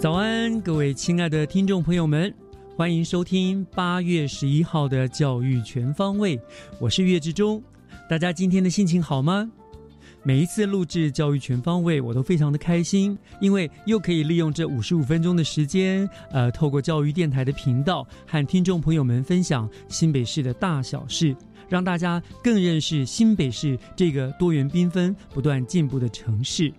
早安，各位亲爱的听众朋友们，欢迎收听八月十一号的教育全方位，我是岳志忠。大家今天的心情好吗？每一次录制教育全方位，我都非常的开心，因为又可以利用这五十五分钟的时间，呃，透过教育电台的频道和听众朋友们分享新北市的大小事，让大家更认识新北市这个多元缤纷、不断进步的城市。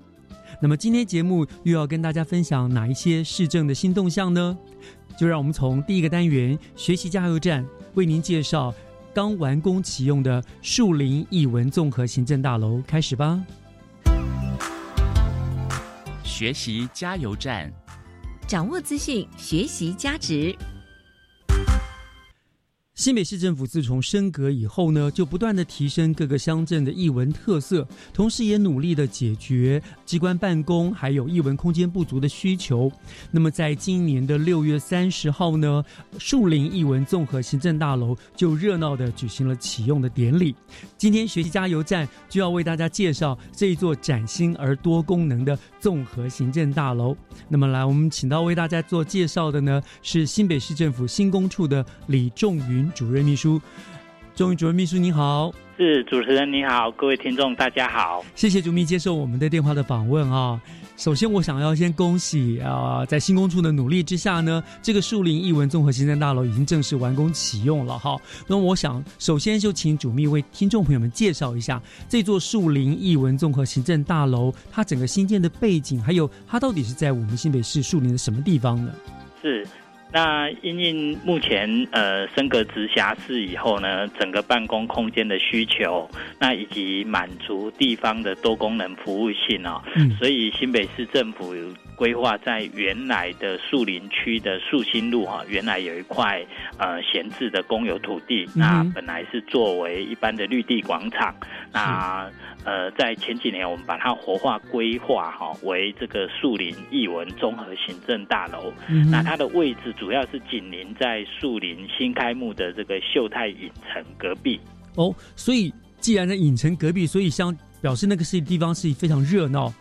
那么今天节目又要跟大家分享哪一些市政的新动向呢？就让我们从第一个单元“学习加油站”为您介绍刚完工启用的树林艺文综合行政大楼开始吧。学习加油站，掌握资讯，学习加值。新北市政府自从升格以后呢，就不断的提升各个乡镇的艺文特色，同时也努力的解决机关办公还有艺文空间不足的需求。那么，在今年的六月三十号呢，树林艺文综合行政大楼就热闹的举行了启用的典礼。今天学习加油站就要为大家介绍这一座崭新而多功能的综合行政大楼。那么，来我们请到为大家做介绍的呢，是新北市政府新工处的李仲云。主任秘书，钟宇主任秘书您好，是主持人你好，各位听众大家好，谢谢主秘接受我们的电话的访问啊。首先，我想要先恭喜啊，在新工处的努力之下呢，这个树林艺文综合行政大楼已经正式完工启用了哈。那我想，首先就请主秘为听众朋友们介绍一下这座树林艺文综合行政大楼，它整个新建的背景，还有它到底是在我们新北市树林的什么地方呢？是。那因应目前呃升格直辖市以后呢，整个办公空间的需求，那以及满足地方的多功能服务性哦，所以新北市政府规划在原来的树林区的树新路哈，原来有一块呃闲置的公有土地，那本来是作为一般的绿地广场，那呃在前几年我们把它活化规划哈为这个树林艺文综合行政大楼，嗯那它的位置。主要是紧邻在树林新开幕的这个秀泰影城隔壁。哦，所以既然在影城隔壁，所以像表示那个是地方是非常热闹、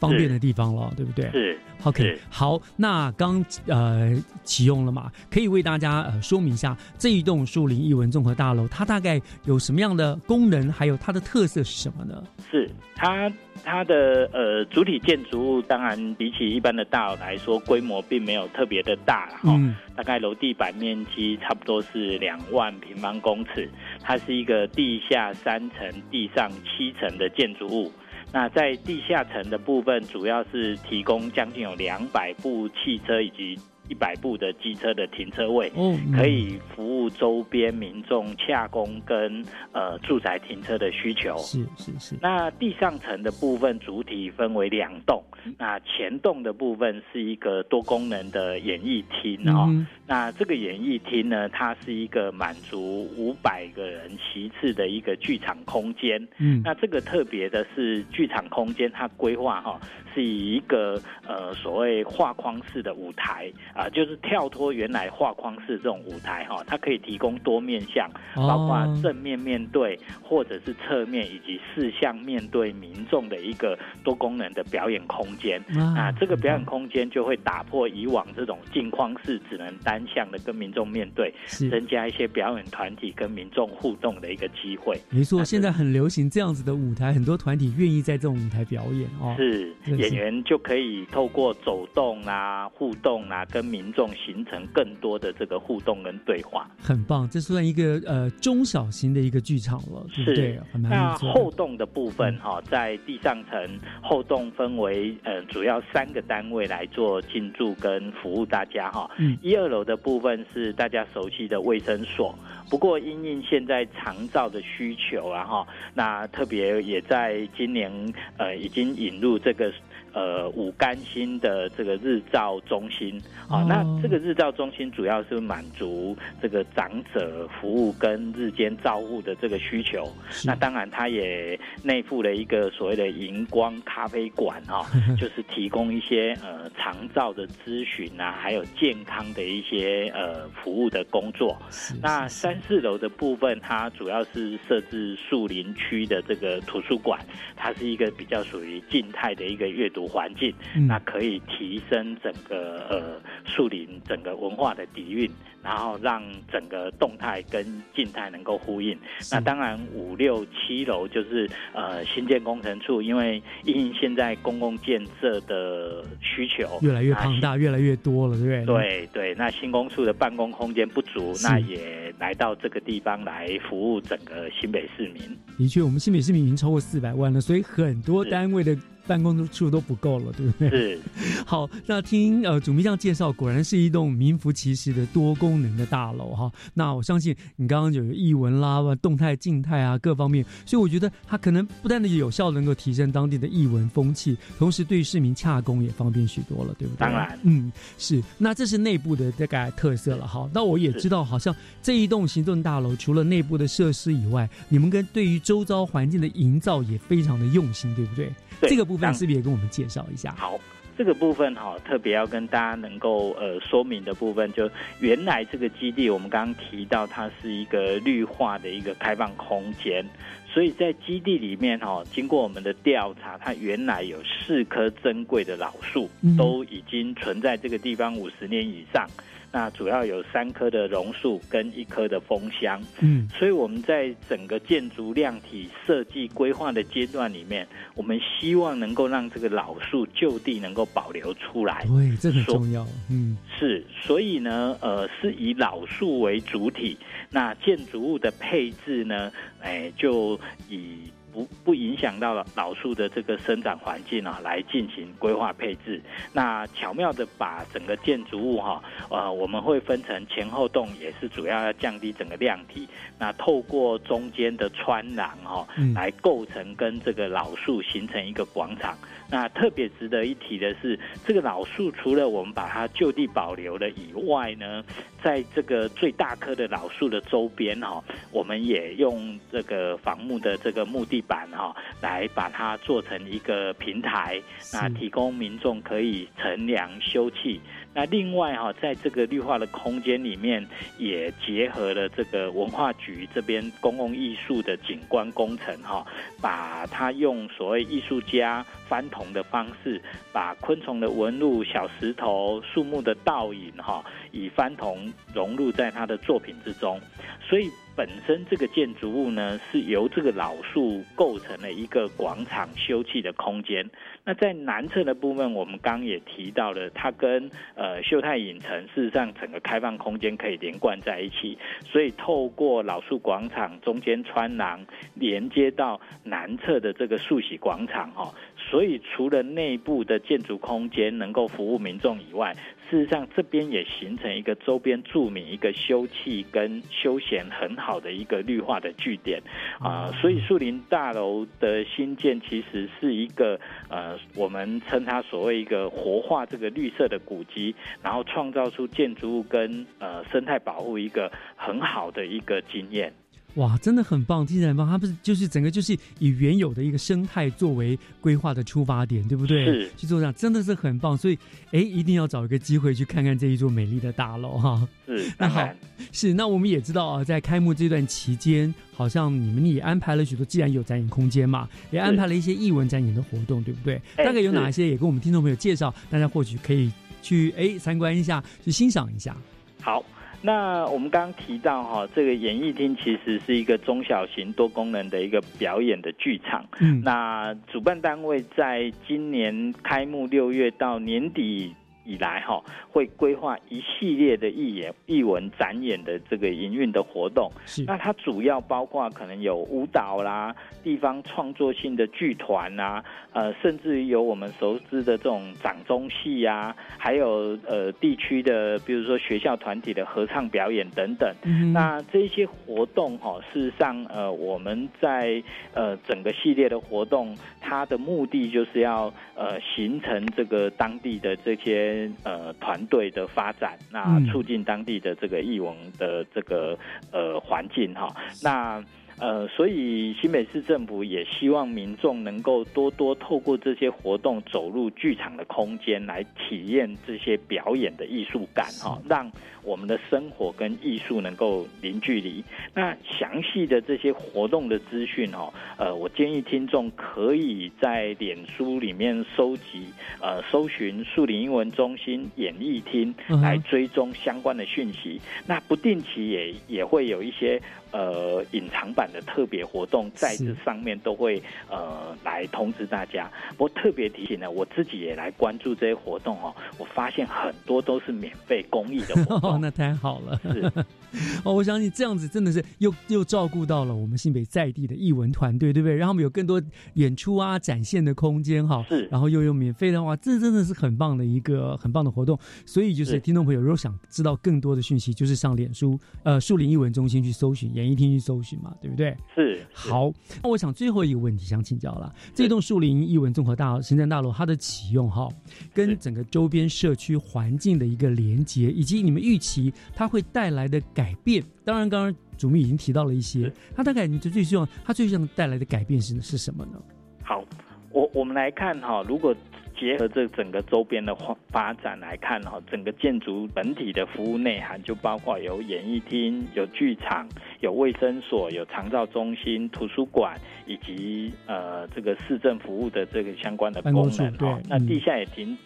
方便的地方了，对不对？是。OK，好，那刚呃启用了嘛，可以为大家呃说明一下这一栋树林艺文综合大楼，它大概有什么样的功能，还有它的特色是什么呢？是它它的呃主体建筑物，当然比起一般的大楼来说，规模并没有特别的大了哈，大概楼地板面积差不多是两万平方公尺，它是一个地下三层、地上七层的建筑物。那在地下层的部分，主要是提供将近有两百部汽车以及。一百部的机车的停车位，嗯可以服务周边民众洽公跟呃住宅停车的需求。是是是。那地上层的部分主体分为两栋，那前栋的部分是一个多功能的演艺厅哦。那这个演艺厅呢，它是一个满足五百个人席次的一个剧场空间。嗯。那这个特别的是剧场空间，它规划哈是以一个呃所谓画框式的舞台啊，就是跳脱原来画框式这种舞台哈，它可以提供多面向，包括正面面对或者是侧面以及四向面对民众的一个多功能的表演空间啊，这个表演空间就会打破以往这种镜框式只能单向的跟民众面对，增加一些表演团体跟民众互动的一个机会。没错，现在很流行这样子的舞台，很多团体愿意在这种舞台表演哦。是演员就可以透过走动啊、互动啊，跟民众形成更多的这个互动跟对话。很棒，这算一个呃中小型的一个剧场了，对不对？那后动的部分哈，在地上层后动分为呃主要三个单位来做进驻跟服务大家哈。嗯，一二楼的部分是大家熟悉的卫生所。不过，因应现在长照的需求啊，哈，那特别也在今年，呃，已经引入这个。呃，五甘心的这个日照中心啊，那这个日照中心主要是满足这个长者服务跟日间照护的这个需求。那当然，它也内附了一个所谓的荧光咖啡馆哈，就是提供一些呃长照的咨询啊，还有健康的一些呃服务的工作。那三四楼的部分，它主要是设置树林区的这个图书馆，它是一个比较属于静态的一个阅读。环境，那可以提升整个呃树林整个文化的底蕴。然后让整个动态跟静态能够呼应。那当然五六七楼就是呃新建工程处，因为因现在公共建设的需求越来越庞大，越来越多了，对不对？对对。那新工处的办公空间不足，那也来到这个地方来服务整个新北市民。的确，我们新北市民已经超过四百万了，所以很多单位的办公处都不够了，对不对？是。好，那听呃主秘这样介绍，果然是一栋名副其实的多功。功能的大楼哈，那我相信你刚刚有译文啦、动态、静态啊各方面，所以我觉得它可能不但的有效能够提升当地的译文风气，同时对市民洽公也方便许多了，对不对？当然，嗯，是。那这是内部的大概特色了哈。那我也知道，好像这一栋行政大楼除了内部的设施以外，你们跟对于周遭环境的营造也非常的用心，对不对？这个部分是不是也跟我们介绍一下？好。这个部分哈，特别要跟大家能够呃说明的部分，就原来这个基地，我们刚刚提到它是一个绿化的一个开放空间，所以在基地里面哈，经过我们的调查，它原来有四棵珍贵的老树，都已经存在这个地方五十年以上。那主要有三棵的榕树跟一棵的枫香，嗯，所以我们在整个建筑量体设计规划的阶段里面，我们希望能够让这个老树就地能够保留出来。对，这很重要。嗯，是，所以呢，呃，是以老树为主体，那建筑物的配置呢，哎，就以。不不影响到了老树的这个生长环境啊，来进行规划配置。那巧妙的把整个建筑物哈，呃，我们会分成前后栋，也是主要要降低整个量体。那透过中间的穿廊哈，来构成跟这个老树形成一个广场。那特别值得一提的是，这个老树除了我们把它就地保留了以外呢，在这个最大棵的老树的周边哈，我们也用这个仿木的这个木地板哈，来把它做成一个平台，那提供民众可以乘凉休憩。那另外哈，在这个绿化的空间里面，也结合了这个文化局这边公共艺术的景观工程哈，把它用所谓艺术家翻同的方式，把昆虫的纹路、小石头、树木的倒影哈，以翻铜融入在他的作品之中，所以。本身这个建筑物呢，是由这个老树构成了一个广场休憩的空间。那在南侧的部分，我们刚也提到了，它跟呃秀泰影城事实上整个开放空间可以连贯在一起，所以透过老树广场中间穿廊连接到南侧的这个树喜广场哈。所以除了内部的建筑空间能够服务民众以外，事实上，这边也形成一个周边著名、一个休憩跟休闲很好的一个绿化的据点啊。所以，树林大楼的新建其实是一个呃，我们称它所谓一个活化这个绿色的古迹，然后创造出建筑物跟呃生态保护一个很好的一个经验。哇，真的很棒，听起来很棒。它不是就是整个就是以原有的一个生态作为规划的出发点，对不对？是去做这样，真的是很棒。所以，哎，一定要找一个机会去看看这一座美丽的大楼哈。是，那好，是那我们也知道啊，在开幕这段期间，好像你们也安排了许多，既然有展演空间嘛，也安排了一些艺文展演的活动，对不对？大概有哪些？也跟我们听众朋友介绍，大家或许可以去哎参观一下，去欣赏一下。好。那我们刚刚提到哈，这个演艺厅其实是一个中小型多功能的一个表演的剧场。嗯，那主办单位在今年开幕六月到年底。以来哈，会规划一系列的艺演、艺文展演的这个营运的活动。那它主要包括可能有舞蹈啦、地方创作性的剧团啊，呃，甚至于有我们熟知的这种掌中戏啊，还有呃地区的，比如说学校团体的合唱表演等等。那这些活动哈，事实上呃，我们在呃整个系列的活动，它的目的就是要呃形成这个当地的这些。呃，团队的发展，那促进当地的这个艺文的这个呃环境哈，那。呃，所以新北市政府也希望民众能够多多透过这些活动走入剧场的空间，来体验这些表演的艺术感哈，让我们的生活跟艺术能够零距离。那详细的这些活动的资讯哈，呃，我建议听众可以在脸书里面搜集，呃，搜寻树林英文中心演艺厅来追踪相关的讯息。那不定期也也会有一些。呃，隐藏版的特别活动在这上面都会呃来通知大家。不过特别提醒呢，我自己也来关注这些活动哦。我发现很多都是免费公益的活动，那太好了。是 哦，我相信这样子真的是又又照顾到了我们新北在地的艺文团队，对不对？然后我们有更多演出啊展现的空间哈。是，然后又有免费的话，这真的是很棒的一个很棒的活动。所以就是听众朋友，如果想知道更多的讯息，就是上脸书呃树林艺文中心去搜寻。演艺厅去搜寻嘛，对不对？是好。那我想最后一个问题想请教了，这栋树林艺文综合大行政大楼它的启用哈，跟整个周边社区环境的一个连接，以及你们预期它会带来的改变。当然，刚刚主秘已经提到了一些，它大概你最希望它最希望带来的改变是是什么呢？好，我我们来看哈，如果。结合这整个周边的发发展来看哈，整个建筑本体的服务内涵就包括有演艺厅、有剧场、有卫生所、有长照中心、图书馆以及呃这个市政服务的这个相关的功能哈。那地下也停。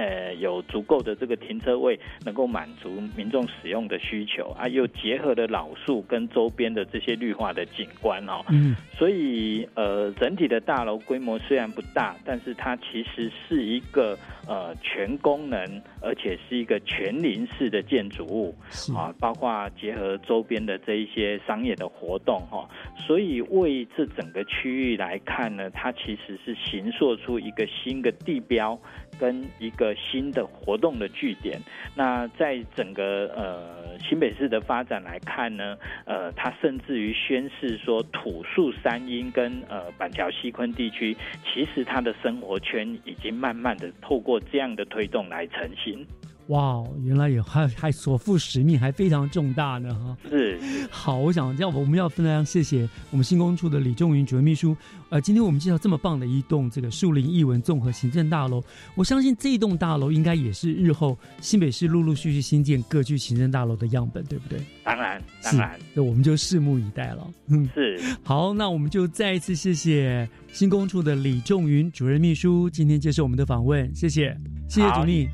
呃，有足够的这个停车位，能够满足民众使用的需求啊，又结合了老树跟周边的这些绿化的景观哦，嗯，所以呃，整体的大楼规模虽然不大，但是它其实是一个呃全功能，而且是一个全林式的建筑物啊，包括结合周边的这一些商业的活动哈，所以为这整个区域来看呢，它其实是形塑出一个新的地标。跟一个新的活动的据点，那在整个呃新北市的发展来看呢，呃，它甚至于宣示说土树山阴跟呃板桥西昆地区，其实它的生活圈已经慢慢的透过这样的推动来成型。哇，原来也还还所负使命还非常重大呢哈。是，好，我想要我们要非常谢谢我们新工处的李仲云主任秘书。呃，今天我们介绍这么棒的一栋这个树林艺文综合行政大楼，我相信这一栋大楼应该也是日后新北市陆陆续续新建各具行政大楼的样本，对不对？当然，当然，那我们就拭目以待了。嗯，是。好，那我们就再一次谢谢新工处的李仲云主任秘书今天接受我们的访问，谢谢，谢谢主秘。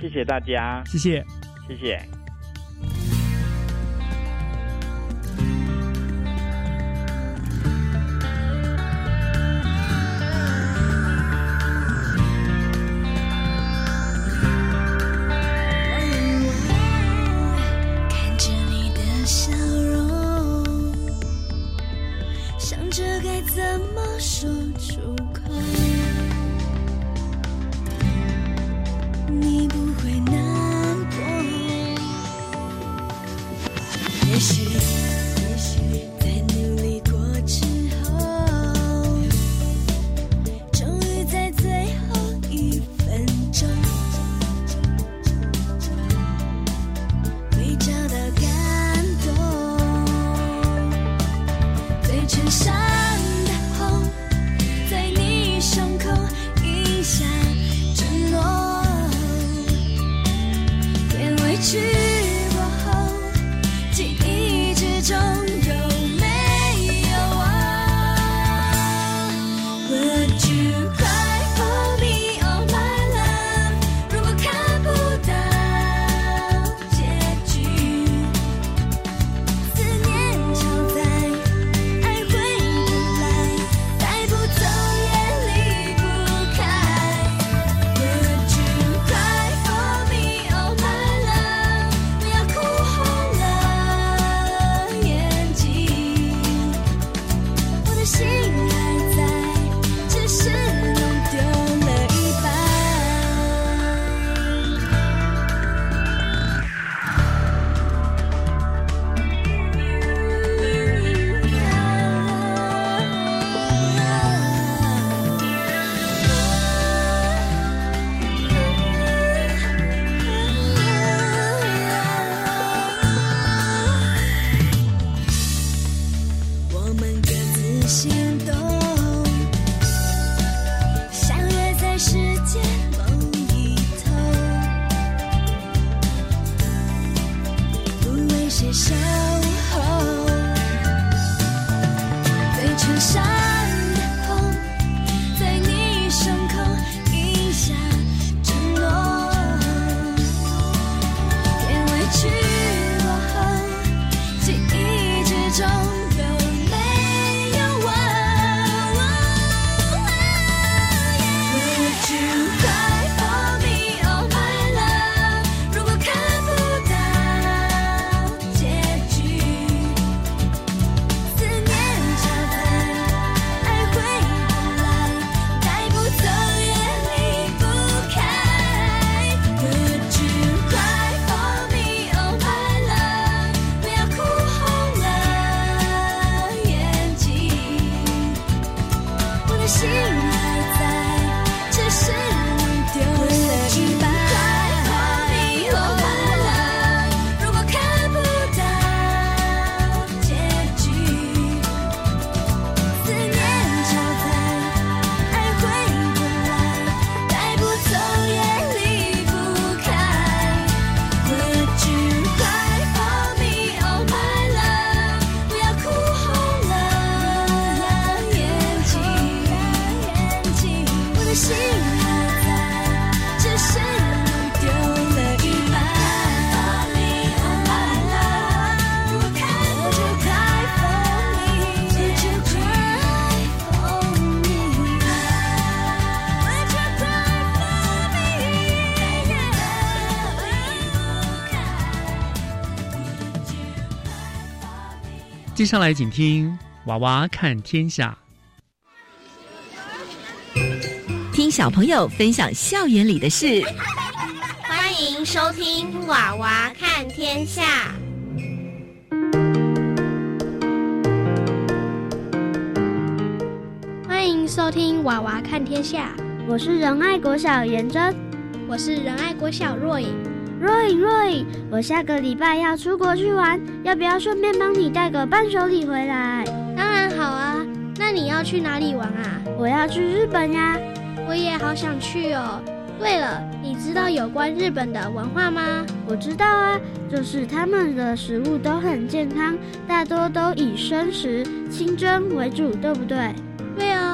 谢谢大家，谢谢，谢谢。接下来请听《娃娃看天下听小朋友分享校园里的事。欢迎收听《娃娃看天下》。欢迎收听《娃娃看天下》，我是仁爱国小颜真。我是仁爱国小若影。若影，若影，我下个礼拜要出国去玩，要不要顺便帮你带个伴手礼回来？当然好啊，那你要去哪里玩啊？我要去日本呀。我也好想去哦。对了，你知道有关日本的文化吗？我知道啊，就是他们的食物都很健康，大多都以生食、清蒸为主，对不对？对哦。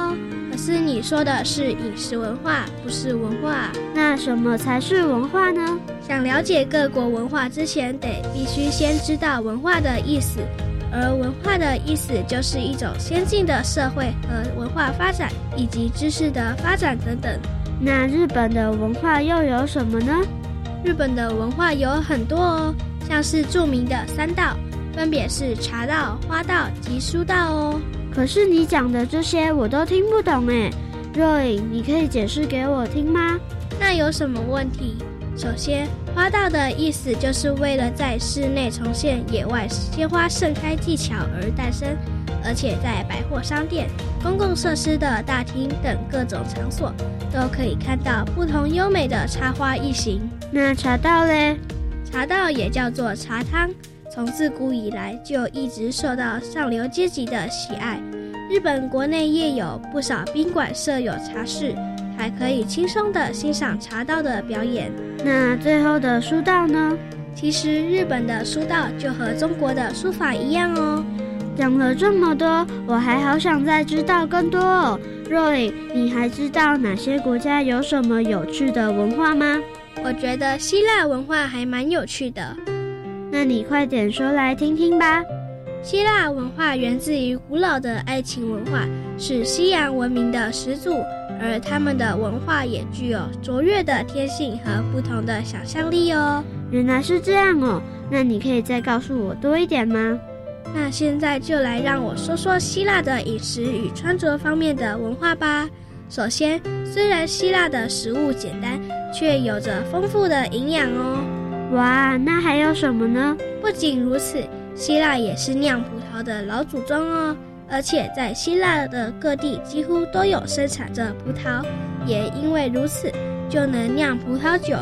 可是你说的是饮食文化，不是文化。那什么才是文化呢？想了解各国文化之前，得必须先知道文化的意思。而文化的意思就是一种先进的社会和文化发展，以及知识的发展等等。那日本的文化又有什么呢？日本的文化有很多哦，像是著名的三道，分别是茶道、花道及书道哦。可是你讲的这些我都听不懂哎，若影，你可以解释给我听吗？那有什么问题？首先，花道的意思就是为了在室内重现野外鲜花盛开技巧而诞生，而且在百货商店、公共设施的大厅等各种场所都可以看到不同优美的插花异形。那茶道嘞？茶道也叫做茶汤。从自古以来就一直受到上流阶级的喜爱。日本国内也有不少宾馆设有茶室，还可以轻松地欣赏茶道的表演。那最后的书道呢？其实日本的书道就和中国的书法一样哦。讲了这么多，我还好想再知道更多哦。若影，你还知道哪些国家有什么有趣的文化吗？我觉得希腊文化还蛮有趣的。那你快点说来听听吧。希腊文化源自于古老的爱情文化，是西洋文明的始祖，而他们的文化也具有卓越的天性和不同的想象力哦。原来是这样哦，那你可以再告诉我多一点吗？那现在就来让我说说希腊的饮食与穿着方面的文化吧。首先，虽然希腊的食物简单，却有着丰富的营养哦。哇，那还有什么呢？不仅如此，希腊也是酿葡萄的老祖宗哦。而且在希腊的各地几乎都有生产着葡萄，也因为如此，就能酿葡萄酒。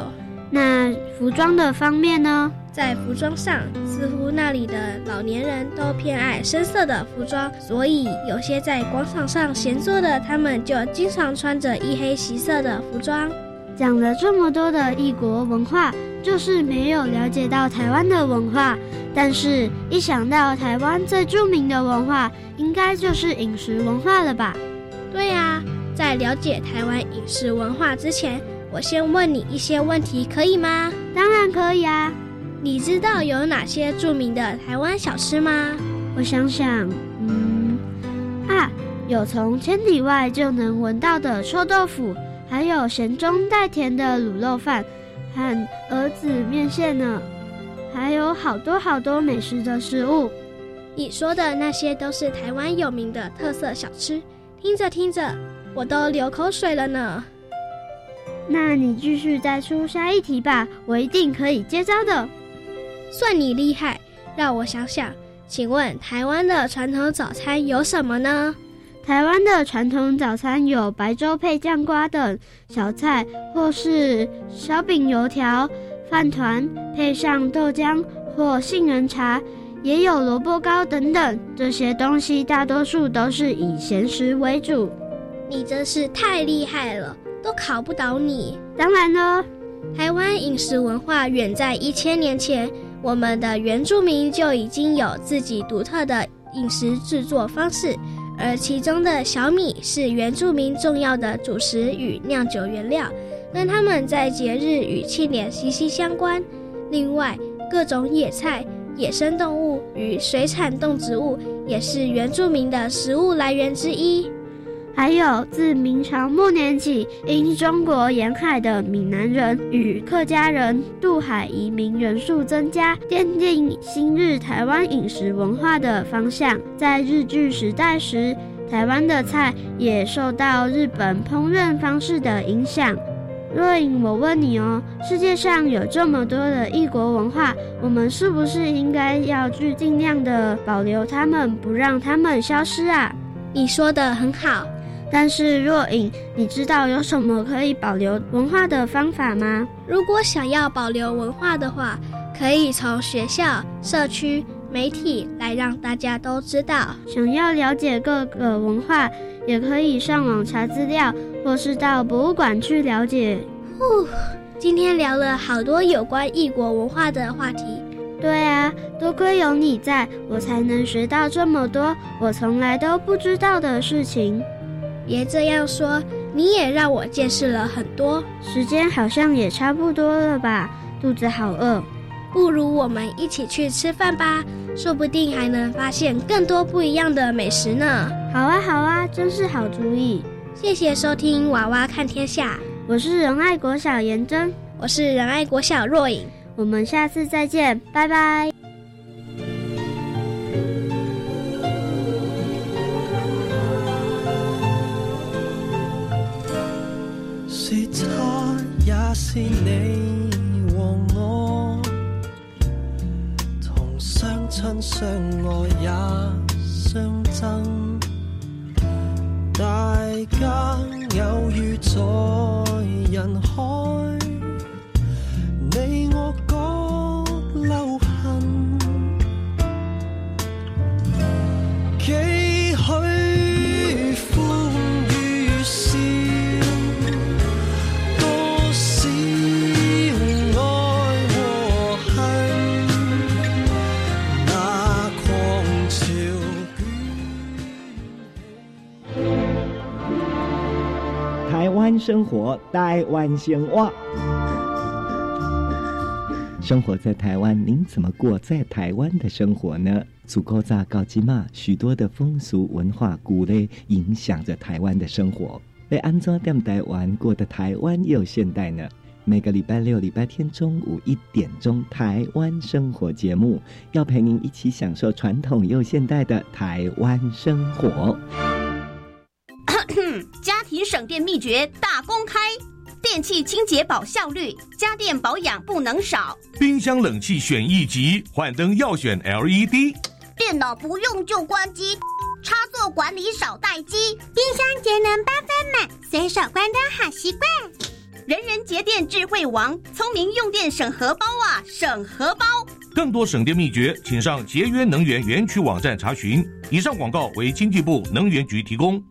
那服装的方面呢？在服装上，似乎那里的老年人都偏爱深色的服装，所以有些在广场上闲坐的他们就经常穿着一黑一色的服装。讲了这么多的异国文化，就是没有了解到台湾的文化。但是，一想到台湾最著名的文化，应该就是饮食文化了吧？对呀，在了解台湾饮食文化之前，我先问你一些问题，可以吗？当然可以啊。你知道有哪些著名的台湾小吃吗？我想想，嗯，啊，有从千里外就能闻到的臭豆腐，还有咸中带甜的卤肉饭和儿子面线呢，还有好多好多美食的食物。你说的那些都是台湾有名的特色小吃，听着听着，我都流口水了呢。那你继续再出下一题吧，我一定可以接招的。算你厉害，让我想想，请问台湾的传统早餐有什么呢？台湾的传统早餐有白粥配酱瓜等小菜，或是小饼、油条、饭团配上豆浆或杏仁茶，也有萝卜糕等等。这些东西大多数都是以咸食为主。你真是太厉害了，都考不倒你。当然了，台湾饮食文化远在一千年前，我们的原住民就已经有自己独特的饮食制作方式。而其中的小米是原住民重要的主食与酿酒原料，跟他们在节日与庆典息息相关。另外，各种野菜、野生动物与水产动植物也是原住民的食物来源之一。还有自明朝末年起，因中国沿海的闽南人与客家人渡海移民人数增加，奠定新日台湾饮食文化的方向。在日据时代时，台湾的菜也受到日本烹饪方式的影响。若隐，我问你哦，世界上有这么多的异国文化，我们是不是应该要去尽量的保留它们，不让它们消失啊？你说的很好。但是若隐，你知道有什么可以保留文化的方法吗？如果想要保留文化的话，可以从学校、社区、媒体来让大家都知道。想要了解各个文化，也可以上网查资料，或是到博物馆去了解。呼，今天聊了好多有关异国文化的话题。对啊，多亏有你在，我才能学到这么多我从来都不知道的事情。别这样说，你也让我见识了很多。时间好像也差不多了吧，肚子好饿。不如我们一起去吃饭吧，说不定还能发现更多不一样的美食呢。好啊，好啊，真是好主意。谢谢收听《娃娃看天下》，我是仁爱国小颜真，我是仁爱国小若影，我们下次再见，拜拜。soul. 生活，台湾生活。生活在台湾，您怎么过在台湾的生活呢？祖高乍高基嘛，许多的风俗文化古类影响着台湾的生活。被安装在台湾过的台湾又现代呢？每个礼拜六、礼拜天中午一点钟，台湾生活节目要陪您一起享受传统又现代的台湾生活。家庭省电秘诀大公开，电器清洁保效率，家电保养不能少。冰箱冷气选一级，换灯要选 LED。电脑不用就关机，插座管理少待机。冰箱节能八分满，随手关灯好习惯。人人节电智慧王，聪明用电省荷包啊，省荷包。更多省电秘诀，请上节约能源园区网站查询。以上广告为经济部能源局提供。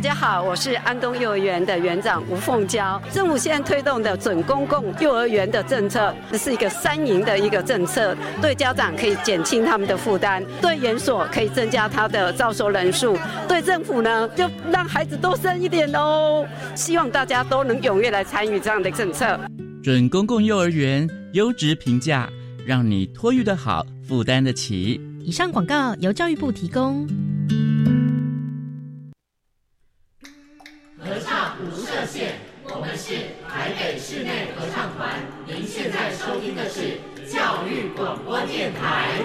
大家好，我是安东幼儿园的园长吴凤娇。政府现在推动的准公共幼儿园的政策，这是一个三赢的一个政策，对家长可以减轻他们的负担，对园所可以增加他的招收人数，对政府呢就让孩子多生一点哦。希望大家都能踊跃来参与这样的政策。准公共幼儿园优质评价，让你托育的好，负担得起。以上广告由教育部提供。们是台北室内合唱团。您现在收听的是教育广播电台。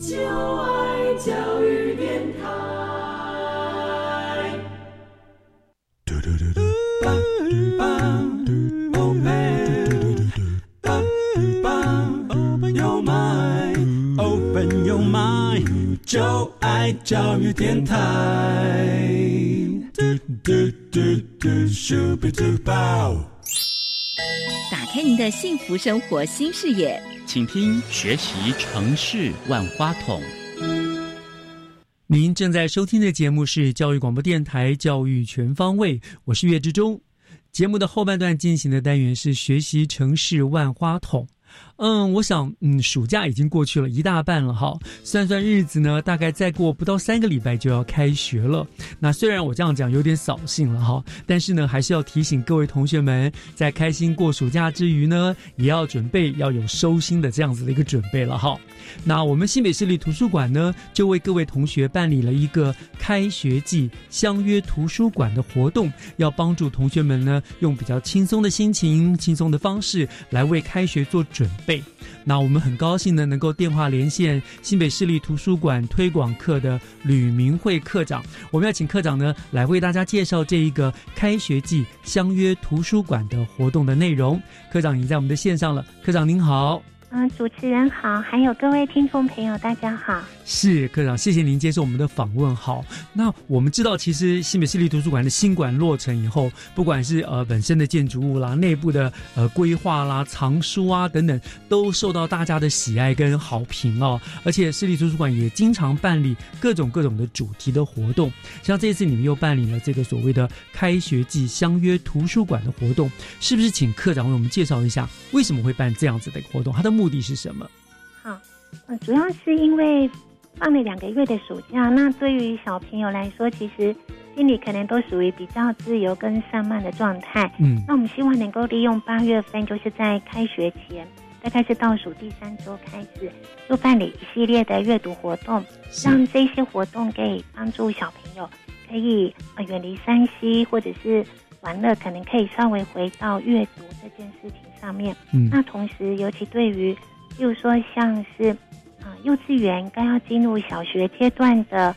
就爱教育电台。就爱教育电台。嘟嘟嘟嘟，Super Duper。打开您的幸福生活新视野，请听学习城市万花筒。您正在收听的节目是教育广播电台《教育全方位》，我是岳志忠。节目的后半段进行的单元是学习城市万花筒。嗯，我想，嗯，暑假已经过去了一大半了哈，算算日子呢，大概再过不到三个礼拜就要开学了。那虽然我这样讲有点扫兴了哈，但是呢，还是要提醒各位同学们，在开心过暑假之余呢，也要准备要有收心的这样子的一个准备了哈。那我们新北市立图书馆呢，就为各位同学办理了一个开学季相约图书馆的活动，要帮助同学们呢，用比较轻松的心情、轻松的方式来为开学做准备。那我们很高兴呢，能够电话连线新北市立图书馆推广课的吕明慧课长。我们要请课长呢来为大家介绍这一个开学季相约图书馆的活动的内容。课长已经在我们的线上了，课长您好。嗯，主持人好，还有各位听众朋友，大家好。是科长，谢谢您接受我们的访问。好，那我们知道，其实新北市立图书馆的新馆落成以后，不管是呃本身的建筑物啦、内部的呃规划啦、藏书啊等等，都受到大家的喜爱跟好评哦。而且市立图书馆也经常办理各种各种的主题的活动，像这次你们又办理了这个所谓的开学季相约图书馆的活动，是不是？请科长为我们介绍一下为什么会办这样子的一个活动，它的目的是什么？好，嗯，主要是因为放了两个月的暑假，那对于小朋友来说，其实心里可能都属于比较自由跟散漫的状态。嗯，那我们希望能够利用八月份，就是在开学前，大概是倒数第三周开始，就办理一系列的阅读活动，让这些活动可以帮助小朋友可以呃远离山西或者是玩乐，可能可以稍微回到阅读这件事情上面。嗯那同时，尤其对于，比如说像是啊、呃幼稚园刚要进入小学阶段的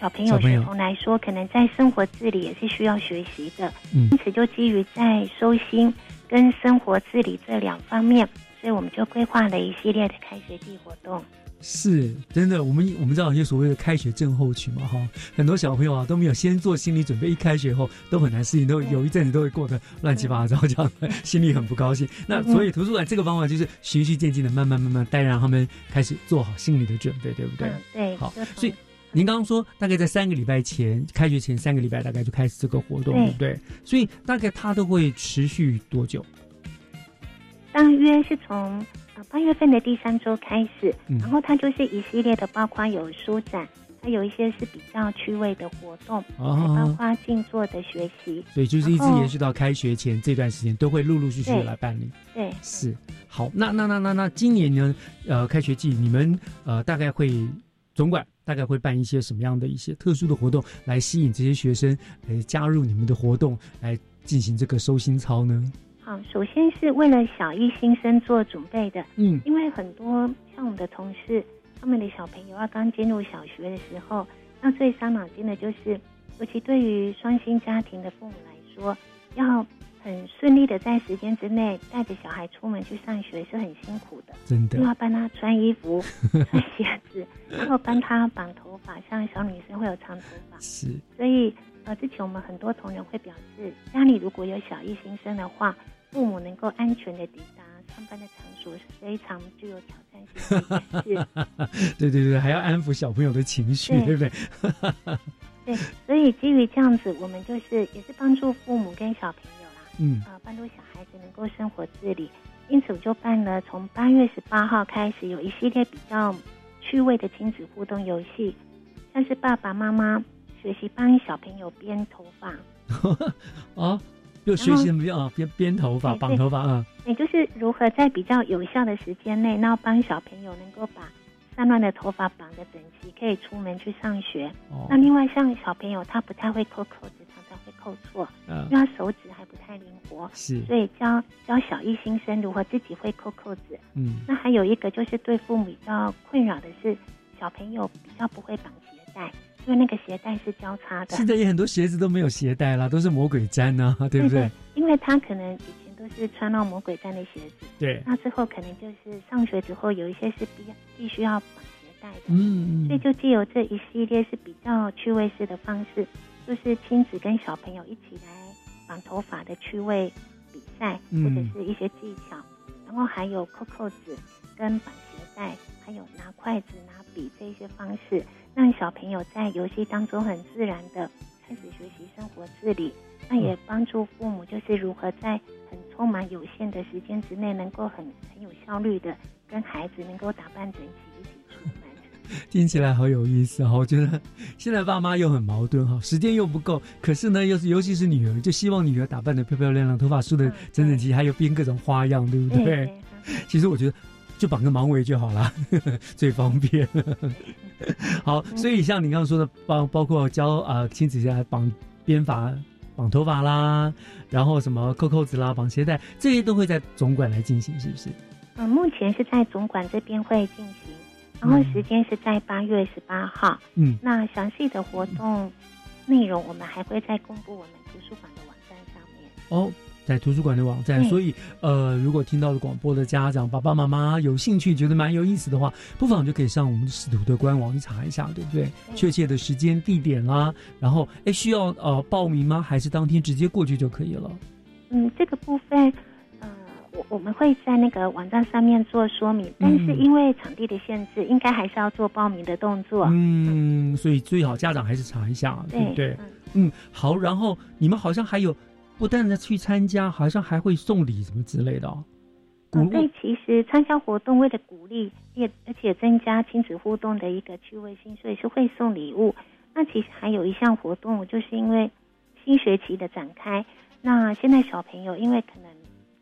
小朋友、小朋友学童来说，可能在生活自理也是需要学习的。嗯因此就基于在收心跟生活自理这两方面，所以我们就规划了一系列的开学季活动。是真的，我们我们知道有些所谓的开学症候群嘛，哈，很多小朋友啊都没有先做心理准备，一开学后都很难适应，都有一阵子都会过得乱七八糟，这样心里很不高兴。那所以图书馆这个方法就是循序渐进的，慢慢慢慢带让他们开始做好心理的准备，对不对？嗯，对，好所以您刚刚说大概在三个礼拜前，开学前三个礼拜大概就开始这个活动，对对不对？所以大概它都会持续多久？大约是从呃八月份的第三周开始，嗯然后它就是一系列的，包括有书展，它有一些是比较趣味的活动，哦还包括静坐的学习。所以就是一直延续到开学前这段时间，都会陆陆续续的来办理。对，是好，那那那那那今年呢？呃，开学季你们呃大概会总管大概会办一些什么样的一些特殊的活动，来吸引这些学生来加入你们的活动，来进行这个收心操呢？好，首先是为了小一新生做准备的，嗯，因为很多像我们的同事，他们的小朋友啊刚进入小学的时候，那最伤脑筋的就是，尤其对于双薪家庭的父母来说，要很顺利的在时间之内带着小孩出门去上学是很辛苦的，真的。又要帮他穿衣服、穿鞋子，然后帮他绑头发，像小女生会有长头发，是。所以呃，之前我们很多同仁会表示，家里如果有小一新生的话，父母能够安全的抵达上班的场所是非常具有挑战性的一件事。对对对，还要安抚小朋友的情绪，对对不对？对，所以基于这样子，我们就是也是帮助父母跟小朋友啦，嗯啊、帮助小孩子能够生活自理。因此，我就办了从八月十八号开始，有一系列比较趣味的亲子互动游戏，像是爸爸妈妈学习帮小朋友编头发，啊，又学习怎么样啊？编编头发、绑头发啊？也就是如何在比较有效的时间内，然后帮小朋友能够把散乱的头发绑得整齐，可以出门去上学。哦那另外像小朋友他不太会扣扣子，常常会扣错，嗯因为他手指还不太灵活，是所以教教小一新生如何自己会扣扣子。嗯那还有一个就是对父母比较困扰的是，小朋友比较不会绑鞋带，因为那个鞋带是交叉的。现在也很多鞋子都没有鞋带啦，都是魔鬼毡呐、对不对？因为他可能以前都是穿到魔鬼毡的鞋子，对。那之后可能就是上学之后有一些是必必须要绑鞋带的，嗯。所以就借由这一系列是比较趣味式的方式，就是亲子跟小朋友一起来绑头发的趣味比赛，嗯。或者是一些技巧，然后还有扣扣子跟绑鞋带，还有拿筷子、拿笔这些方式，让小朋友在游戏当中很自然的开始学习生活自理。那也帮助父母就是如何在很充满有限的时间之内，能够很很有效率的跟孩子能够打扮整齐一起出门。听起来好有意思哈！我觉得现在爸妈又很矛盾哈，时间又不够，可是呢，又是尤其是女儿，就希望女儿打扮的漂漂亮亮，头发梳的整整齐，还有编各种花样，对不对？对对 其实我觉得就绑个盲尾就好啦，最方便。好，所以像你刚刚说的，包包括教啊、呃亲子家绑编发、绑头发啦，然后什么扣扣子啦、绑鞋带，这些都会在总馆来进行，是不是？嗯，目前是在总馆这边会进行，然后时间是在八月十八号。嗯，那详细的活动内容我们还会再公布我们图书馆的网站上面。哦，在图书馆的网站，对所以呃，如果听到了广播的家长、爸爸妈妈有兴趣，觉得蛮有意思的话，不妨就可以上我们的使徒的官网去查一下，对不对？确切的时间、地点啦，然后哎，需要呃报名吗？还是当天直接过去就可以了？嗯，这个部分，呃，我我们会在那个网站上面做说明，但是因为场地的限制，应该还是要做报名的动作。嗯，所以最好家长还是查一下，对不对？嗯，好。然后你们好像还有不但的去参加，好像还会送礼什么之类的哦。嗯，对，其实参加活动为了鼓励，也而且增加亲子互动的一个趣味性，所以是会送礼物。那其实还有一项活动，就是因为新学期的展开，那现在小朋友因为可能，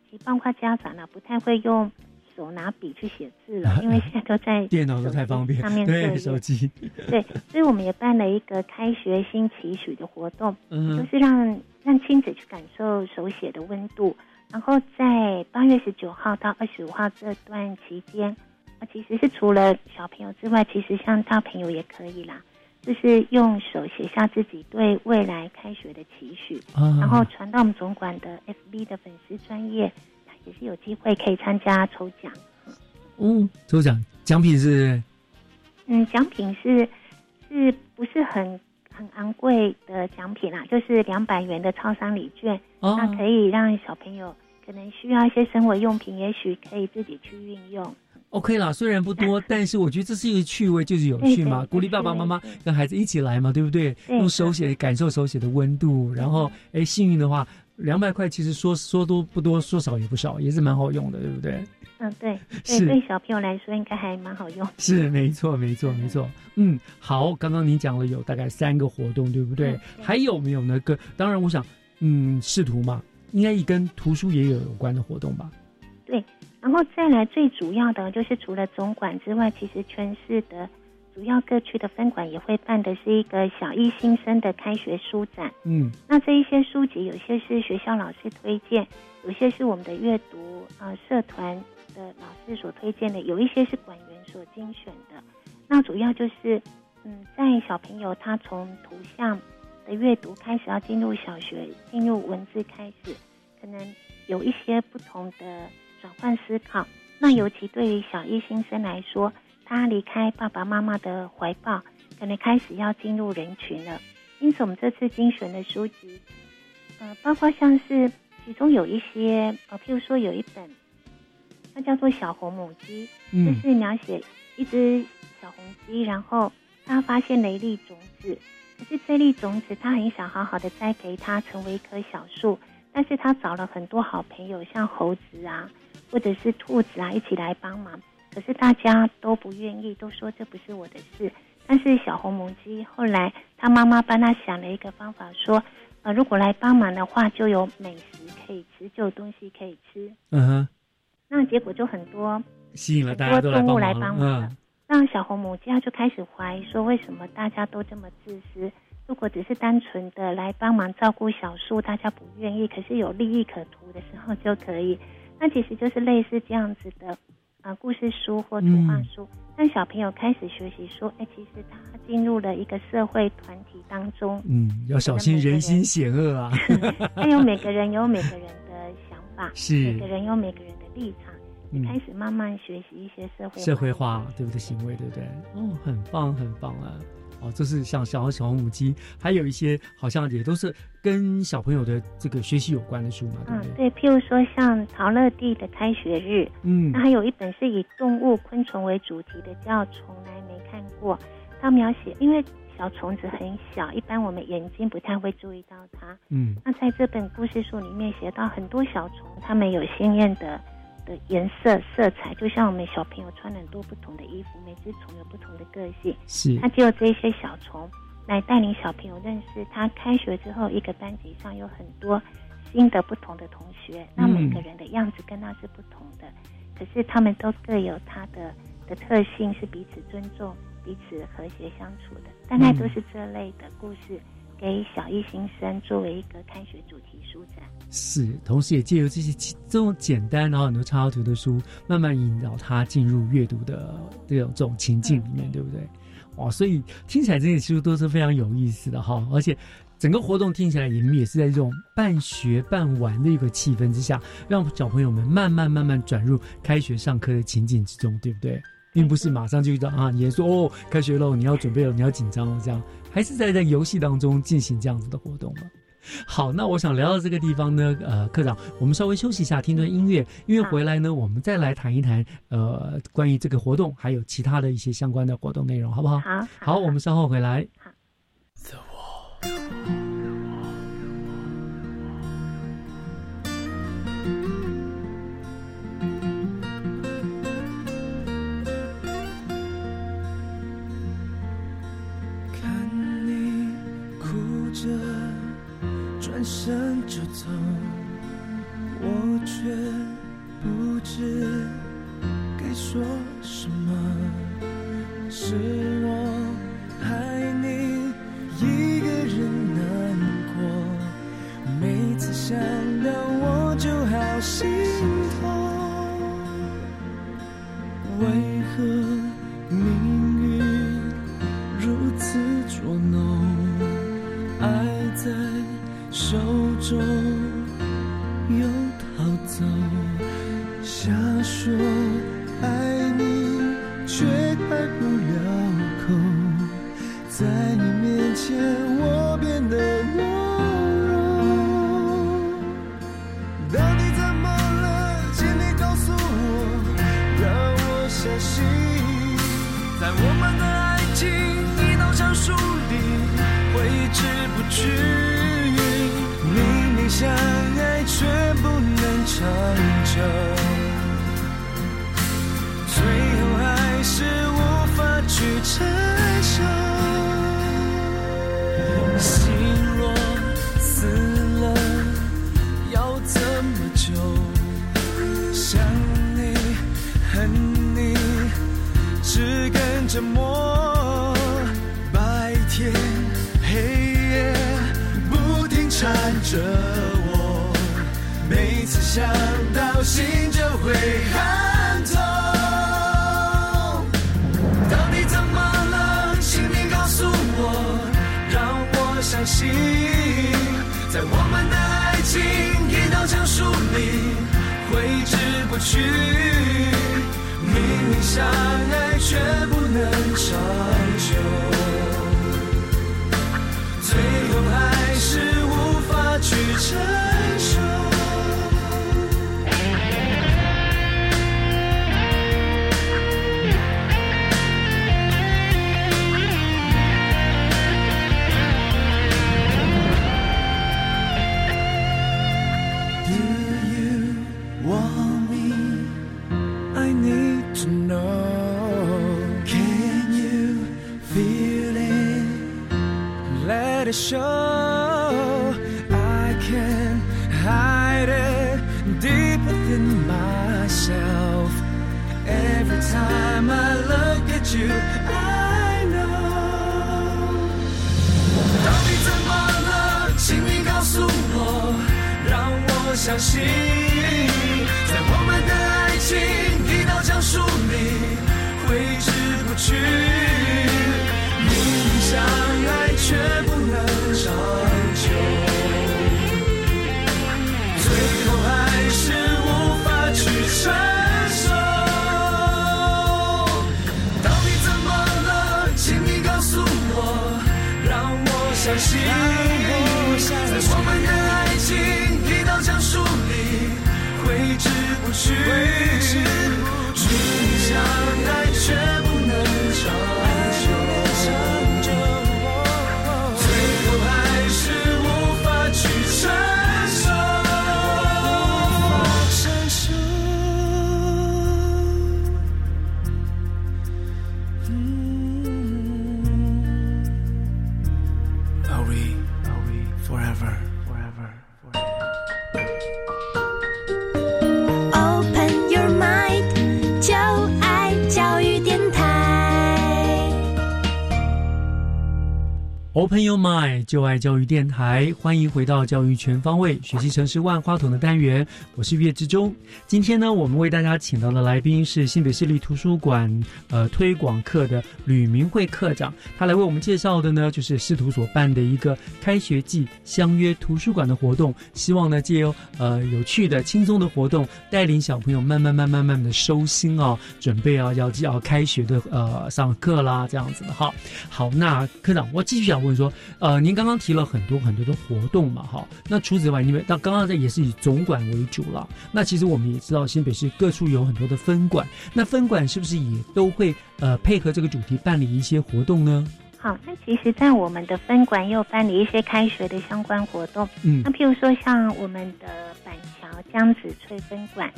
其实包括家长呢，不太会用手拿笔去写字了，因为现在都在电脑都太方便上，面对手机，对，所以我们也办了一个开学新期许的活动，嗯就是让让亲子去感受手写的温度。然后在八月十九号到二十五号这段期间，啊，其实是除了小朋友之外，其实像大朋友也可以啦，就是用手写下自己对未来开学的期许，啊然后传到我们总管的 FB 的粉丝专业，也是有机会可以参加抽奖。嗯，抽奖奖品是嗯，奖品是是不是很很昂贵的奖品啦？就是两百元的超商礼券，哦那可以让小朋友可能需要一些生活用品，也许可以自己去运用。OK 啦，虽然不多，但是我觉得这是一个趣味，就是有趣嘛，鼓励爸爸妈妈跟孩子一起来嘛，对不对？对用手写感受手写的温度，然后哎，幸运的话，两百块其实说说多不多，说少也不少，也是蛮好用的，对不对？嗯，对，是对，对小朋友来说应该还蛮好用。是，没错，没错，没错。嗯，好，刚刚您讲了有大概三个活动，对不对？还有没有呢个？当然，我想，嗯，视图嘛，应该也跟图书也有有关的活动吧？对，然后再来最主要的就是除了总馆之外，其实全市的主要各区的分馆也会办的是一个小一新生的开学书展。嗯那这一些书籍，有些是学校老师推荐，有些是我们的阅读啊、呃社团的老师所推荐的，有一些是馆员所精选的。那主要就是，嗯，在小朋友他从图像的阅读开始，要进入小学，进入文字开始，可能有一些不同的转换思考。那尤其对于小一新生来说，他离开爸爸妈妈的怀抱，可能开始要进入人群了。因此，我们这次精选的书籍，呃，包括像是其中有一些，呃，譬如说有一本，它叫做《小红母鸡》，嗯就是描写一只小红鸡，然后它发现了一粒种子，可是这粒种子它很想好好的栽培它成为一棵小树，但是它找了很多好朋友，像猴子啊，或者是兔子啊，一起来帮忙，可是大家都不愿意，都说这不是我的事。但是小红母鸡后来，它妈妈帮它想了一个方法，说，呃，如果来帮忙的话，就有美食可以吃，就有东西可以吃。嗯哼，那结果就很多吸引了大家都来多动物来帮忙了。帮忙嗯，让小红母鸡它就开始怀疑说，为什么大家都这么自私？如果只是单纯的来帮忙照顾小树，大家不愿意，可是有利益可图的时候就可以。那其实就是类似这样子的呃故事书或图画书，让小朋友开始学习说，哎，其实他进入了一个社会团体当中，嗯，要小心人心险恶啊。还有每个人有每个人的想法，是每个人有每个人的立场，开始慢慢学习一些社会社会化对不对行为，对不对？哦，很棒，很棒啊！哦，这是像小小红母鸡，还有一些好像也都是跟小朋友的这个学习有关的书嘛，对嗯不，对？对，譬如说像陶乐蒂的开学日，嗯那还有一本是以动物、昆虫为主题的，叫《从来没看过》。它描写，因为小虫子很小，一般我们眼睛不太会注意到它。嗯那在这本故事书里面写到很多小虫，它们有鲜艳的的颜色、色彩，就像我们小朋友穿很多不同的衣服，每只虫有不同的个性。是它只有这些小虫来带领小朋友认识他。开学之后，一个班级上有很多新的不同的同学，那每个人的样子跟他是不同的，可是他们都各有他的的特性，是彼此尊重、彼此和谐相处的。大概都是这类的故事，给小一新生作为一个开学主题书展。是，同时也借由这些这种简单然后很多插图的书，慢慢引导他进入阅读的这种这种情境里面，对不对？哦，所以听起来这些书都是非常有意思的哈，而且整个活动听起来你们也是在这种半学半玩的一个气氛之下，让小朋友们慢慢慢慢转入开学上课的情景之中，对不对？并不是马上就遇到啊，你说哦，开学喽，你要准备了，你要紧张了，这样还是在在游戏当中进行这样子的活动吗？好，那我想聊到这个地方呢，呃，科长，我们稍微休息一下，听段音乐，音乐回来呢，我们再来谈一谈，呃，关于这个活动还有其他的一些相关的活动内容，好不好？好，好，我们稍后回来。转身就走，我却不知该说什么。是我害你一个人难过，每次想到我就好心痛。为何又逃走，瞎说。Open Your Mind，就爱教育电台，欢迎回到教育全方位学习城市万花筒的单元，我是岳志忠。今天呢，我们为大家请到的来宾是新北市立图书馆呃推广课的吕明慧课长，他来为我们介绍的呢，就是市图所办的一个开学季相约图书馆的活动，希望呢借由呃有趣的、轻松的活动，带领小朋友慢慢、慢慢、慢慢的收心哦，准备啊要要开学的呃上课啦，这样子的哈。好，那科长，我继续想问说，呃，您刚刚提了很多很多的活动嘛，哈，那除此之外，因为那刚刚在也是以总馆为主了。那其实我们也知道新北市各处有很多的分馆，那分馆是不是也都会呃配合这个主题办理一些活动呢？好，那其实，在我们的分馆也有办理一些开学的相关活动。嗯那譬如说，像我们的板桥江子翠分馆，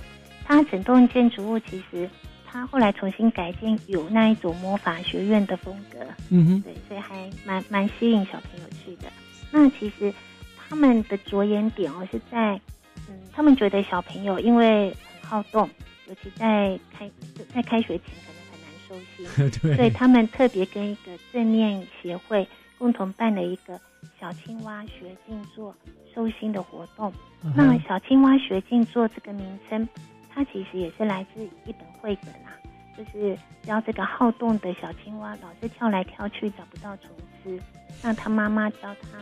它整栋建筑物其实它后来重新改建，有那一种魔法学院的风格。嗯哼，对，所以还蛮蛮吸引小朋友去的。那其实他们的着眼点哦是在，嗯，他们觉得小朋友因为很好动，尤其在开在开学前可能很难收心，对所以他们特别跟一个正念协会共同办了一个小青蛙学静坐收心的活动。那小青蛙学静坐这个名称，它其实也是来自一本绘本啊，就是教这个好动的小青蛙，老是跳来跳去找不到虫吃，那他妈妈教他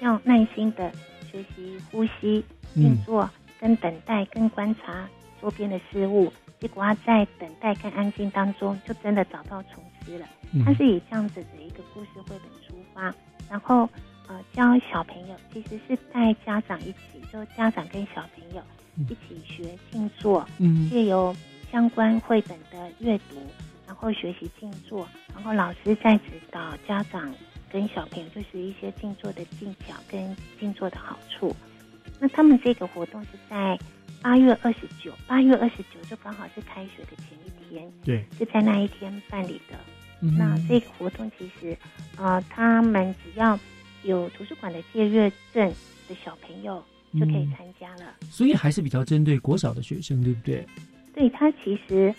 要耐心的学习呼吸、静坐、跟等待、跟观察周边的事物。结果他在等待跟安静当中，就真的找到虫吃了。嗯他是以这样子的一个故事绘本出发，然后呃教小朋友，其实是带家长一起，就家长跟小朋友一起学静坐，嗯借由相关绘本的阅读，然后学习静坐，然后老师在指导家长跟小朋友，就是一些静坐的技巧跟静坐的好处。那他们这个活动是在八月二十九，八月二十九就刚好是开学的前一天，对，是在那一天办理的。嗯那这个活动其实，呃，他们只要有图书馆的借阅证的小朋友就可以参加了。所以还是比较针对国小的学生，对不对？对他其实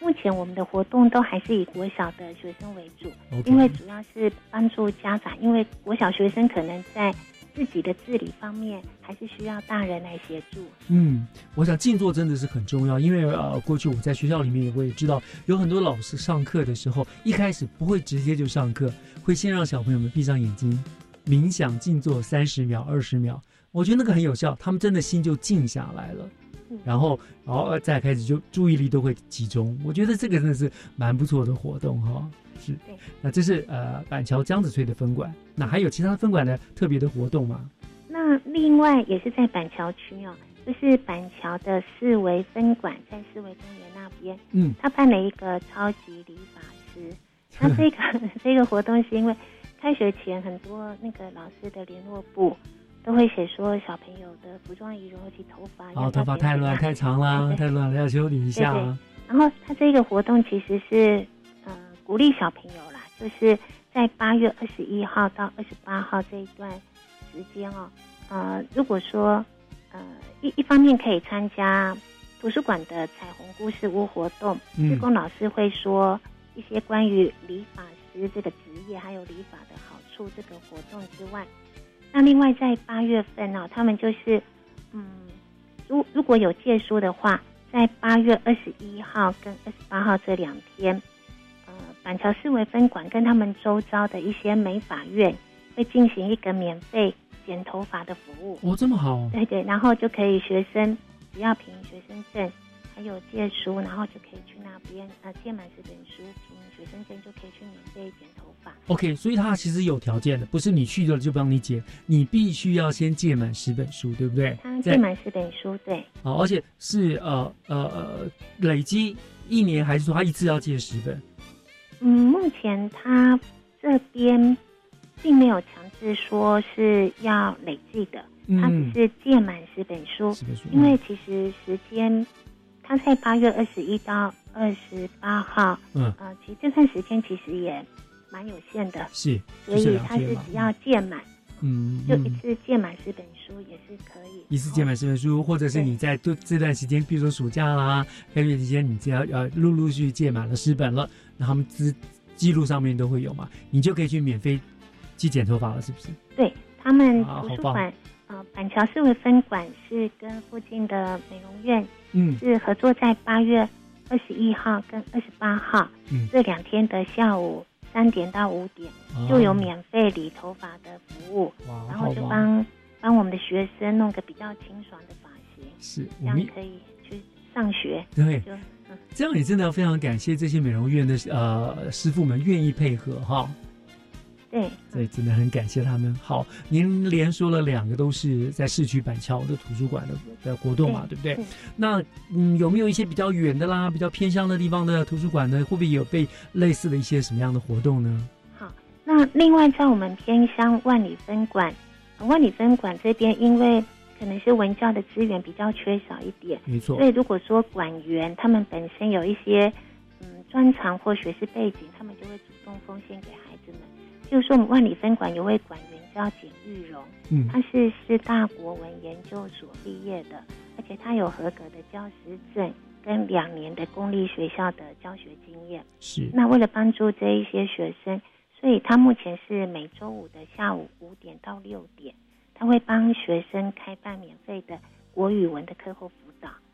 目前我们的活动都还是以国小的学生为主因为主要是帮助家长，因为国小学生可能在自己的治理方面还是需要大人来协助。嗯，我想静坐真的是很重要，因为呃，过去我在学校里面我也知道，有很多老师上课的时候，一开始不会直接就上课，会先让小朋友们闭上眼睛，冥想静坐三十秒、二十秒，我觉得那个很有效，他们真的心就静下来了。然后，然后再开始就注意力都会集中，我觉得这个真的是蛮不错的活动哈、是，那这是呃板桥江子翠的分馆，那还有其他分馆的特别的活动吗？那另外也是在板桥区哦，就是板桥的四维分馆，在四维公园那边，嗯，他办了一个超级理发师。那这个这个活动是因为开学前很多那个老师的联络部都会写说小朋友的服装仪容以及头发，哦，头发太乱、太长啦，太乱了，要修理一下。然后他这个活动其实是呃鼓励小朋友啦，就是在八月二十一号到二十八号这一段时间哦，呃，如果说呃一一方面可以参加图书馆的彩虹故事屋活动，嗯志工老师会说一些关于理发师这个职业还有理发的好处这个活动之外，那另外在八月份哦，他们就是嗯，如如果有借书的话，在八月二十一号跟二十八号这两天，呃，板桥市委分馆跟他们周遭的一些美法院会进行一个免费剪头发的服务。哦，这么好，对对，然后就可以学生只要凭学生证，还有借书，然后就可以去那边呃借满十本书，凭学生证就可以去免费剪头发。OK，所以它其实有条件的，不是你去了就帮你剪，你必须要先借满十本书，对不对？它在届满十本书，对，好，而且是呃呃呃累积一年，还是说他一次要借十本？嗯，目前他这边并没有强制说是要累计的，嗯他只是借满十本书，本书因为其实时间他在八月二十一到二十八号，嗯。呃，其实这段时间其实也蛮有限的，是，所以他是只要借满，嗯，就嗯。一次借满十本书也是可以。一次借满十本书，或者是你在这这段时间，比如说暑假啦、开学期间，你只要呃陆陆续续届满了十本了，那他们资记录上面都会有嘛，你就可以去免费去剪头发了，是不是？对他们图书馆，呃，板桥市委分馆是跟附近的美容院，嗯是合作在八月二十一号跟二十八号，嗯这两天的下午三点到五点、哦就有免费理头发的服务，哇然后就帮帮我们的学生弄个比较清爽的发型，是这样可以去上学。对这样也真的要非常感谢这些美容院的呃师傅们愿意配合哈。对，所以，真的很感谢他们。好，您连说了两个都是在市区板桥的图书馆的的活动嘛，对不对？对那嗯，有没有一些比较远的啦、比较偏乡的地方的图书馆呢？会不会有被类似的一些什么样的活动呢？好那另外，在我们偏乡万里分馆，呃万里分馆这边，因为可能是文教的资源比较缺少一点，没错所以如果说馆员他们本身有一些嗯专长或学识背景，他们就会主动奉献给。譬如说，我们万里分馆有位馆员叫简玉荣，嗯他是师大国文研究所毕业的，而且他有合格的教师证跟两年的公立学校的教学经验。是那为了帮助这一些学生，所以他目前是每周五的下午五点到六点，他会帮学生开办免费的国语文的课后辅导。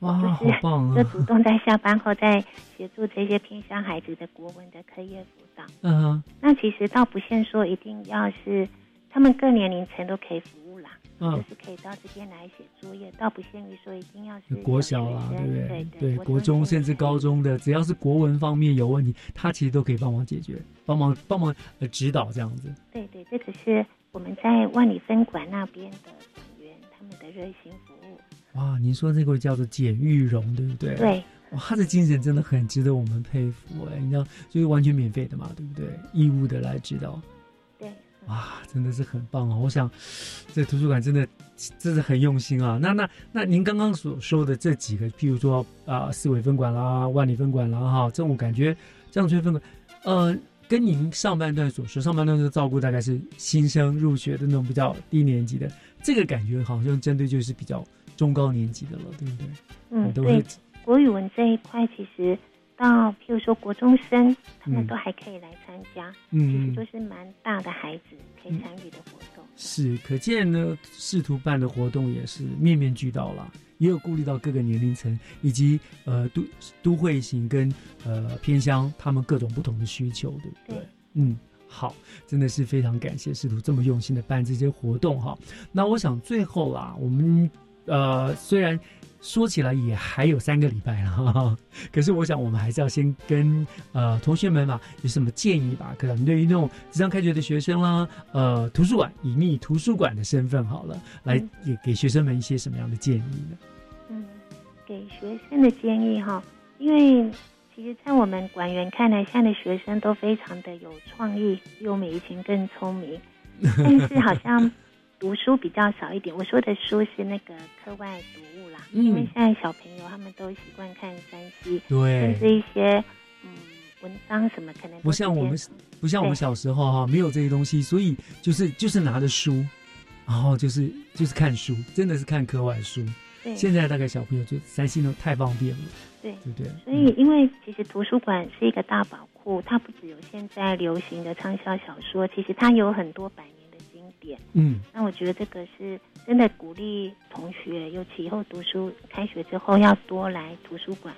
哇，好就是棒啊！就主动在下班后再协助这些偏向孩子的国文的课业辅导。嗯哼，那其实倒不限说一定要是他们各年龄层都可以服务啦，嗯就是可以到这边来写作业，倒不限于说一定要是国小啦，对不对？对对，国中甚至高中的，只要是国文方面有问题，他其实都可以帮忙解决，帮忙帮忙呃指导这样子。对对，这只是我们在万里分馆那边的馆员他们的热心服务。哇，您说这个叫做简玉荣，对不对？对。哇，他的精神真的很值得我们佩服哎！你知道，就是完全免费的嘛，对不对？义务的来指导。对。哇，真的是很棒哦！我想，这图书馆真的真的很用心啊。那那那，您刚刚所说的这几个，譬如说啊、四维分馆啦、万里分馆啦，哈，这种感觉，这样吹分馆，呃，跟您上半段所说，上半段的照顾大概是新生入学的那种比较低年级的，这个感觉好像针对就是比较中高年级的了，对不对？嗯，对，国语文这一块其实到譬如说国中生，他们嗯都还可以来参加，嗯其实就是蛮大的孩子可以参与的活动。是，可见呢，试图办的活动也是面面俱到啦，也有顾虑到各个年龄层以及呃都都会型跟呃偏乡他们各种不同的需求，对不对？对嗯，好，真的是非常感谢试图这么用心的办这些活动哈。那我想最后啦，我们呃虽然。说起来也还有三个礼拜了，哈哈，可是我想我们还是要先跟呃同学们嘛有什么建议吧？可能对于那种即将开学的学生啦，呃，图书馆以你图书馆的身份好了，来给给学生们一些什么样的建议呢？嗯，给学生的建议哈，因为其实，在我们馆员看来，现在的学生都非常的有创意，比我们以前更聪明，但是好像读书比较少一点。我说的书是那个课外读物啦，嗯因为现在小朋友他们都习惯看山西，对甚至一些嗯文章什么，可能不像我们不像我们小时候哈，没有这些东西，所以就是就是拿着书，然后就是就是看书，真的是看课外书。对现在大概小朋友就三星都太方便了，对对不对？所以，因为其实图书馆是一个大宝库，它不只有现在流行的畅销小说，其实它有很多百年嗯，那我觉得这个是真的鼓励同学，尤其以后读书开学之后要多来图书馆。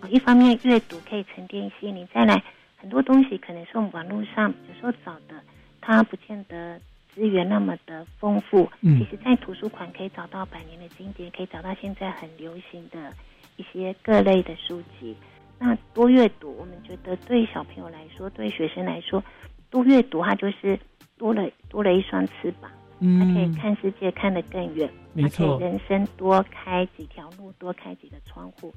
哦一方面阅读可以沉淀一些，你，再来很多东西可能是我们网络上有时候找的，它不见得资源那么的丰富。嗯其实，在图书馆可以找到百年的经典，可以找到现在很流行的一些各类的书籍。那多阅读，我们觉得对小朋友来说，对学生来说，多阅读它就是多了多了一双翅膀，嗯他可以看世界看得更远，没错人生多开几条路，多开几个窗户。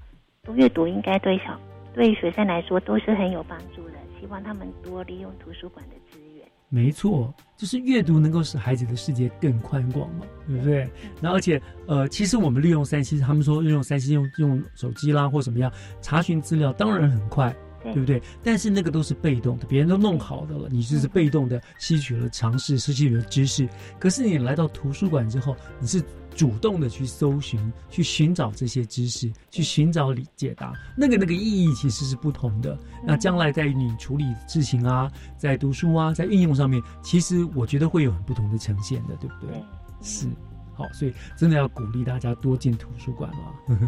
多阅读应该对小对学生来说都是很有帮助的。希望他们多利用图书馆的资源。没错，就是阅读能够使孩子的世界更宽广嘛，对不对？那而且呃，其实我们利用三 C，他们说利用三 C 用用手机啦或怎么样查询资料，当然很快。对对不对？但是那个都是被动的，别人都弄好的了，你就是被动的吸取了尝试，吸取了知识。可是你来到图书馆之后，你是主动的去搜寻、去寻找这些知识，去寻找理解答，那个那个意义其实是不同的。那将来在你处理事情啊，在读书啊，在运用上面，其实我觉得会有很不同的呈现的，对不对？是。好，所以真的要鼓励大家多进图书馆了。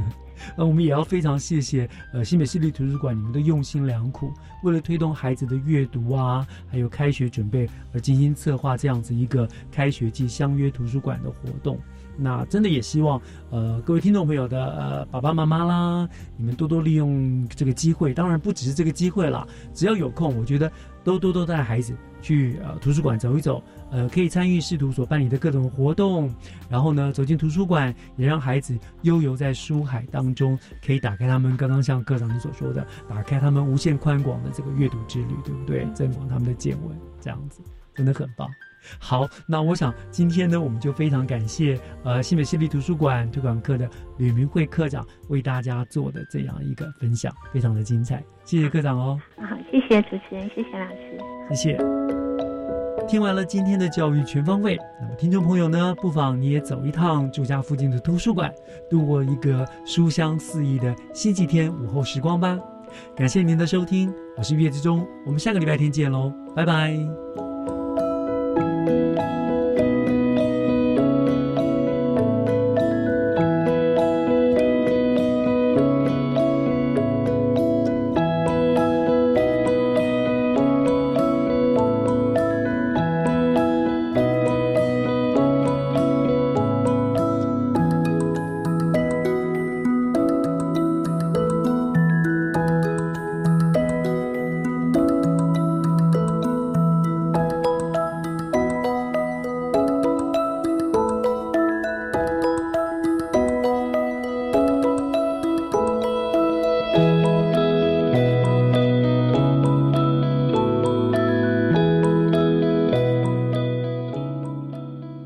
那我们也要非常谢谢呃新北市立图书馆你们的用心良苦，为了推动孩子的阅读啊，还有开学准备而精心策划这样子一个开学季相约图书馆的活动。那真的也希望呃各位听众朋友的呃爸爸妈妈啦，你们多多利用这个机会。当然不只是这个机会啦，只要有空，我觉得都多多带孩子去呃图书馆走一走，呃可以参与市图所办理的各种活动，然后呢走进图书馆，也让孩子悠游在书海当中，可以打开他们刚刚像科长你所说的，打开他们无限宽广的这个阅读之旅，对不对？增广他们的见闻，这样子真的很棒。好，那我想今天呢，我们就非常感谢呃新北市立图书馆推广课的吕明慧科长为大家做的这样一个分享，非常的精彩，谢谢科长哦，好，谢谢主持人，谢谢老师。谢谢。听完了今天的教育全方位，那么听众朋友呢，不妨你也走一趟住家附近的图书馆，度过一个书香四溢的星期天午后时光吧。感谢您的收听，我是月之忠，我们下个礼拜天见喽，拜拜。Música